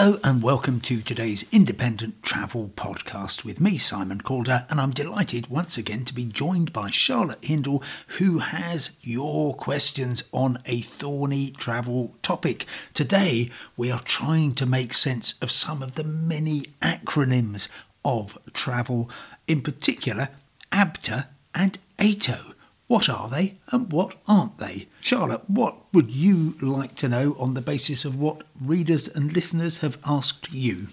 Hello and welcome to today's independent travel podcast with me, Simon Calder, and I'm delighted once again to be joined by Charlotte Hindle, who has your questions on a thorny travel topic. Today, we are trying to make sense of some of the many acronyms of travel, in particular, ABTA and AITO. What are they and what aren't they? Charlotte, what would you like to know on the basis of what readers and listeners have asked you?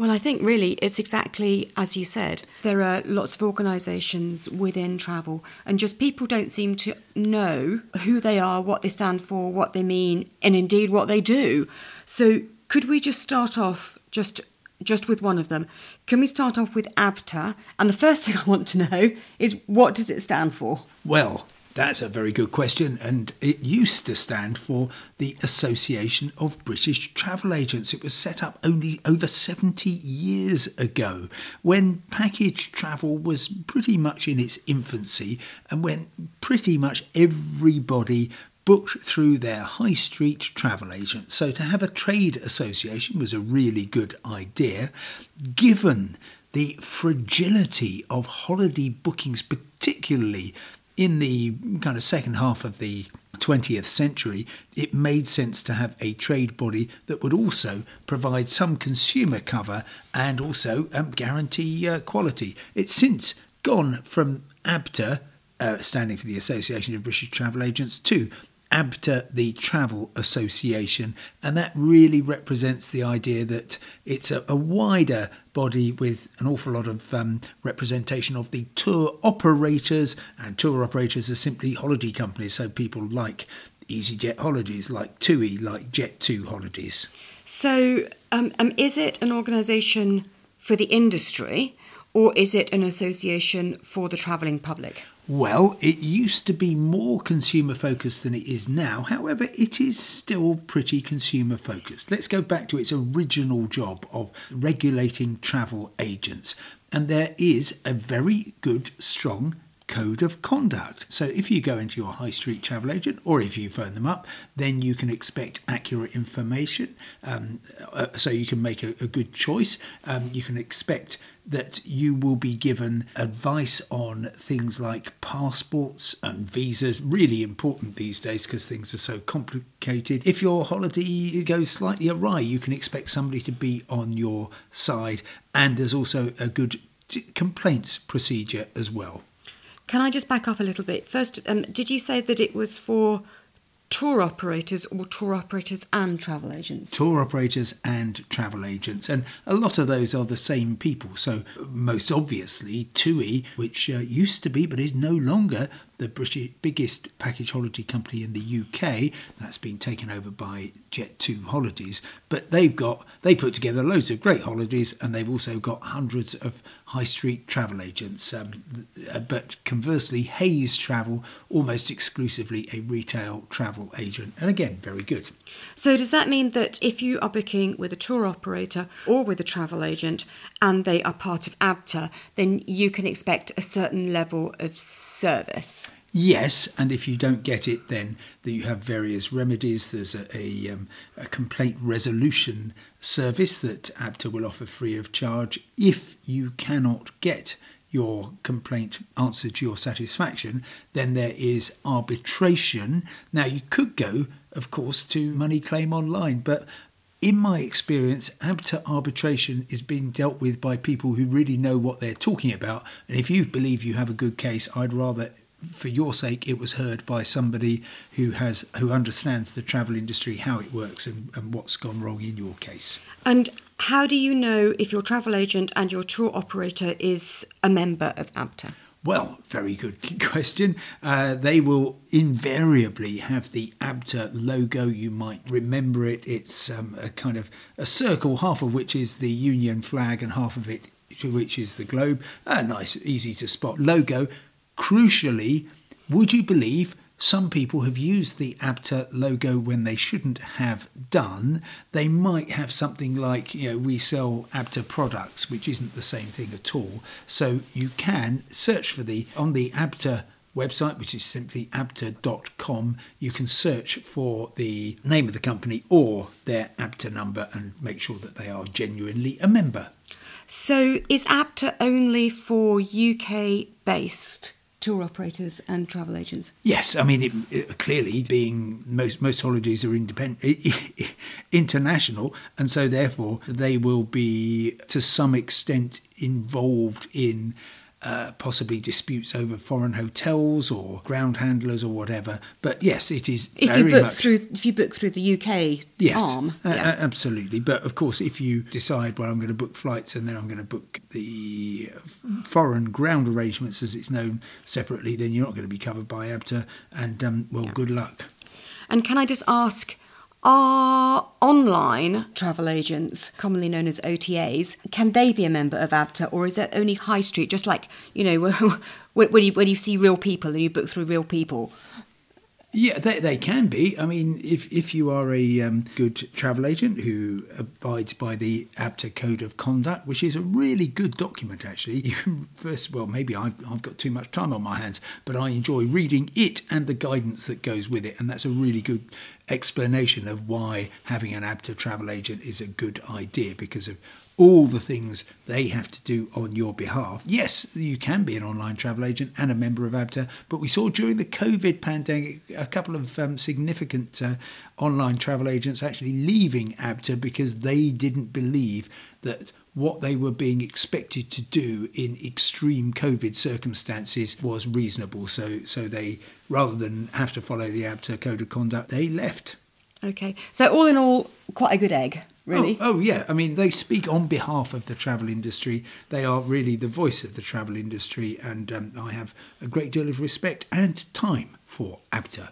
Well, I think really it's exactly as you said. There are lots of organisations within travel, and just people don't seem to know who they are, what they stand for, what they mean, and indeed what they do. So, could we just start off just just with one of them? Can we start off with ABTA? And the first thing I want to know is what does it stand for? Well, that's a very good question, and it used to stand for the Association of British Travel Agents. It was set up only over 70 years ago when package travel was pretty much in its infancy and when pretty much everybody booked through their high street travel agent. So to have a trade association was a really good idea, given the fragility of holiday bookings, particularly in the kind of second half of the 20th century, it made sense to have a trade body that would also provide some consumer cover and also um, guarantee uh, quality. It's since gone from ABTA, uh, standing for the Association of British Travel Agents, to ABTA, the Travel Association, and that really represents the idea that it's a, a wider body with an awful lot of um, representation of the tour operators, and tour operators are simply holiday companies, so people like EasyJet holidays, like TUI, like Jet2 holidays. So, um, um, is it an organisation for the industry or is it an association for the travelling public? Well, it used to be more consumer focused than it is now. However, it is still pretty consumer focused. Let's go back to its original job of regulating travel agents. And there is a very good, strong code of conduct. So if you go into your high street travel agent or if you phone them up, then you can expect accurate information. Um, uh, so you can make a, a good choice. Um, you can expect that you will be given advice on things like passports and visas, really important these days because things are so complicated. If your holiday goes slightly awry, you can expect somebody to be on your side, and there's also a good complaints procedure as well. Can I just back up a little bit? First, um, did you say that it was for tour operators or tour operators and travel agents? Tour operators and travel agents, and a lot of those are the same people. So, most obviously, TUI, which uh, used to be but is no longer the British biggest package holiday company in the UK. That's been taken over by Jet2 Holidays, but they've got they put together loads of great holidays, and they've also got hundreds of high street travel agents. Um, but conversely, Hays Travel almost exclusively a retail travel agent, and again very good. So does that mean that if you are booking with a tour operator or with a travel agent, and they are part of ABTA, then you can expect a certain level of service? Yes, and if you don't get it, then that you have various remedies. There's a, a, um, a, complaint resolution service that ABTA will offer free of charge. If you cannot get your complaint answered to your satisfaction, then there is arbitration. Now, you could go, of course, to Money Claim Online, but in my experience, ABTA arbitration is being dealt with by people who really know what they're talking about. And if you believe you have a good case, I'd rather for your sake, it was heard by somebody who has who understands the travel industry, how it works, and, and what's gone wrong in your case. And how do you know if your travel agent and your tour operator is a member of ABTA? Well, very good question. Uh, they will invariably have the ABTA logo. You might remember it. It's um, a kind of a circle, half of which is the Union flag and half of it which is the globe. A nice, easy to spot logo. Crucially, would you believe some people have used the ABTA logo when they shouldn't have done. They might have something like, you know, we sell ABTA products, which isn't the same thing at all. So you can search for the, on the ABTA website, which is simply abta.com, you can search for the name of the company or their ABTA number and make sure that they are genuinely a member. So is ABTA only for UK based tour operators and travel agents? Yes, I mean it, it, clearly being most most holidays are independent international, and so therefore they will be to some extent involved in uh, possibly disputes over foreign hotels or ground handlers or whatever. But yes, it is if you book much through if you book through the UK yes, arm. uh, yeah. absolutely. But of course, if you decide, well, I'm going to book flights and then I'm going to book the foreign ground arrangements, as it's known, separately, then you're not going to be covered by ABTA. And um, well, Yeah. good luck. And can I just ask, are online travel agents, commonly known as OTAs, can they be a member of ABTA, or is it only high street? Just like you know, when you when you see real people and you book through real people. Yeah, they, they can be. I mean, if, if you are a um, good travel agent who abides by the ABTA Code of Conduct, which is a really good document, actually. First, well, maybe I've, I've got too much time on my hands, but I enjoy reading it and the guidance that goes with it. And that's a really good explanation of why having an ABTA travel agent is a good idea because of all the things they have to do on your behalf. Yes, you can be an online travel agent and a member of ABTA, but we saw during the COVID pandemic a couple of um, significant uh, online travel agents actually leaving ABTA because they didn't believe that what they were being expected to do in extreme COVID circumstances was reasonable. So, so they, rather than have to follow the ABTA code of conduct, they left. Okay, so all in all, quite a good egg, really. Oh, oh, yeah. I mean, they speak on behalf of the travel industry. They are really the voice of the travel industry, and um, I have a great deal of respect and time for ABTA.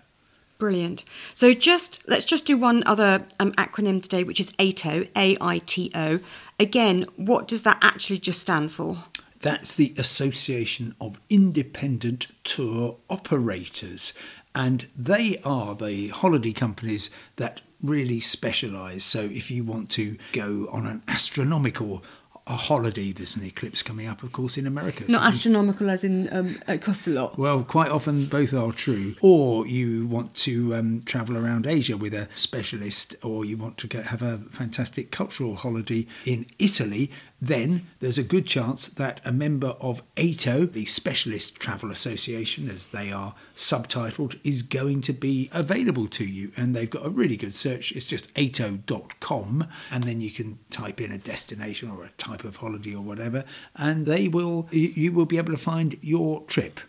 Brilliant. So just let's just do one other um, acronym today, which is AITO. A I T O. Again, what does that actually just stand for? That's the Association of Independent Tour Operators, and they are the holiday companies that really specialised. So if you want to go on an astronomical a holiday, there's an eclipse coming up, of course, in America. Not So- astronomical, as in um, it costs a lot. Well, quite often both are true. Or you want to um, travel around Asia with a specialist, or you want to go, have a fantastic cultural holiday in Italy, then there's a good chance that a member of AITO, the Specialist Travel Association, as they are subtitled, is going to be available to you. And they've got a really good search. It's just aito.com, and then you can type in a destination or a type of holiday or whatever, and they will you will be able to find your trip.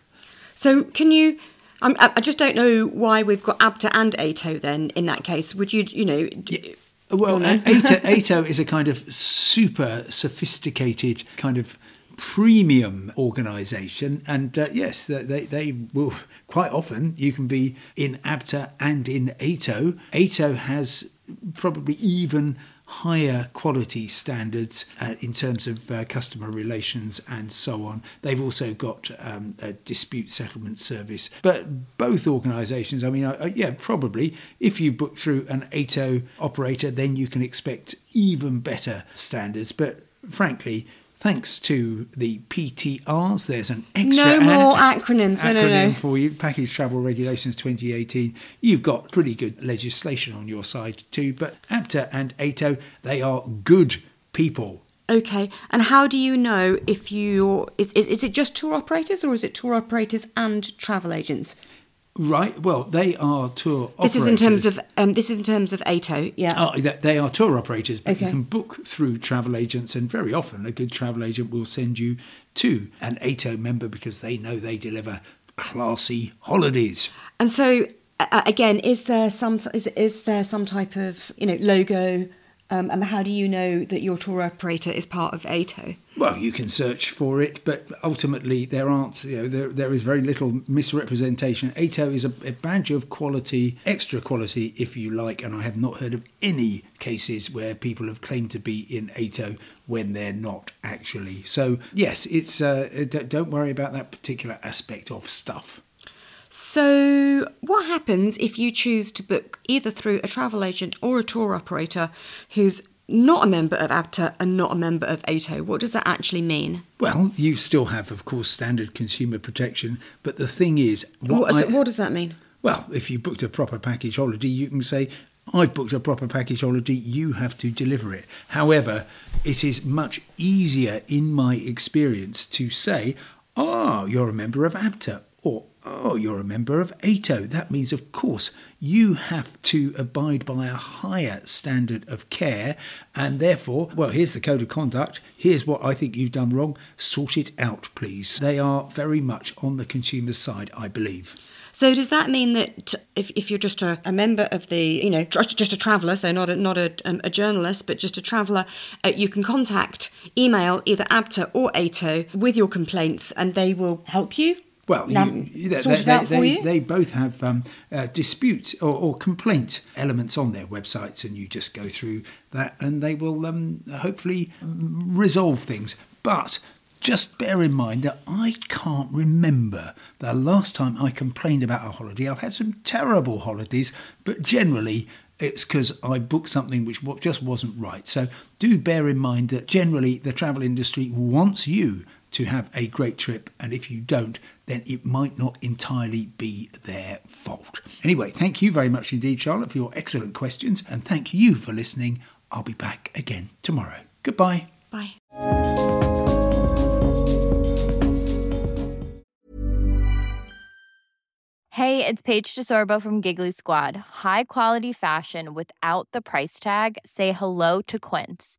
So can you? I'm, I I just don't know why we've got ABTA and AITO. Then in that case, would you? You know. d- Well, Go on then. AITO, AITO is a kind of super sophisticated kind of premium organisation, and uh, yes, they, they they will quite often you can be in ABTA and in AITO. AITO has probably even higher quality standards uh, in terms of uh, customer relations and so on. They've also got um, a dispute settlement service. But both organisations, I mean, yeah, probably if you book through an AITO operator, then you can expect even better standards. But frankly, thanks to the PTRs, there's an extra No more acronyms. No, no, acronym no. for you. Package Travel Regulations 2018. You've got pretty good legislation on your side too. But ABTA and AITO, they are good people. Okay, and how do you know if you're? Is, is, is it just tour operators or is it tour operators and travel agents? Right. Well, they are tour This is in terms of um, this is in terms of AITO. Yeah. Oh, they- they are tour operators, but Okay. you can book through travel agents, and very often a good travel agent will send you to an AITO member because they know they deliver classy holidays. And so uh, again, is there some is is there some type of you know logo? Um, and how do you know that your tour operator is part of AITO? Well, you can search for it, but ultimately there aren't. You know, there there is very little misrepresentation. AITO is a, a badge of quality, extra quality, if you like, and I have not heard of any cases where people have claimed to be in AITO when they're not actually. So yes, it's uh, don't worry about that particular aspect of stuff. So, what happens if you choose to book either through a travel agent or a tour operator who's not a member of ABTA and not a member of AITO? What does that actually mean? Well, you still have, of course, standard consumer protection, but the thing is. What, what, I, what does that mean? Well, if you booked a proper package holiday, you can say, I've booked a proper package holiday, you have to deliver it. However, it is much easier in my experience to say, oh, you're a member of ABTA or oh, you're a member of AITO. That means, of course, you have to abide by a higher standard of care, and therefore, well, here's the code of conduct. Here's what I think you've done wrong. Sort it out, please. They are very much on the consumer's side, I believe. So does that mean that if, if you're just a, a member of the, you know, just a traveller, so not a, not a, um, a journalist, but just a traveller, uh, you can contact, email either ABTA or AITO with your complaints and they will help you? Well, you, they, they, they, they, both have um, uh, dispute or, or, complaint elements on their websites, and you just go through that, and they will um, hopefully resolve things. But just bear in mind that I can't remember the last time I complained about a holiday. I've had some terrible holidays, but generally it's because I booked something which just wasn't right. So do bear in mind that generally the travel industry wants you to have a great trip, and if you don't, then it might not entirely be their fault. Anyway, thank you very much indeed, Charlotte, for your excellent questions, and thank you for listening. I'll be back again tomorrow. Goodbye. Bye. Hey, it's Paige DeSorbo from Giggly Squad. High quality fashion without the price tag? Say hello to Quince.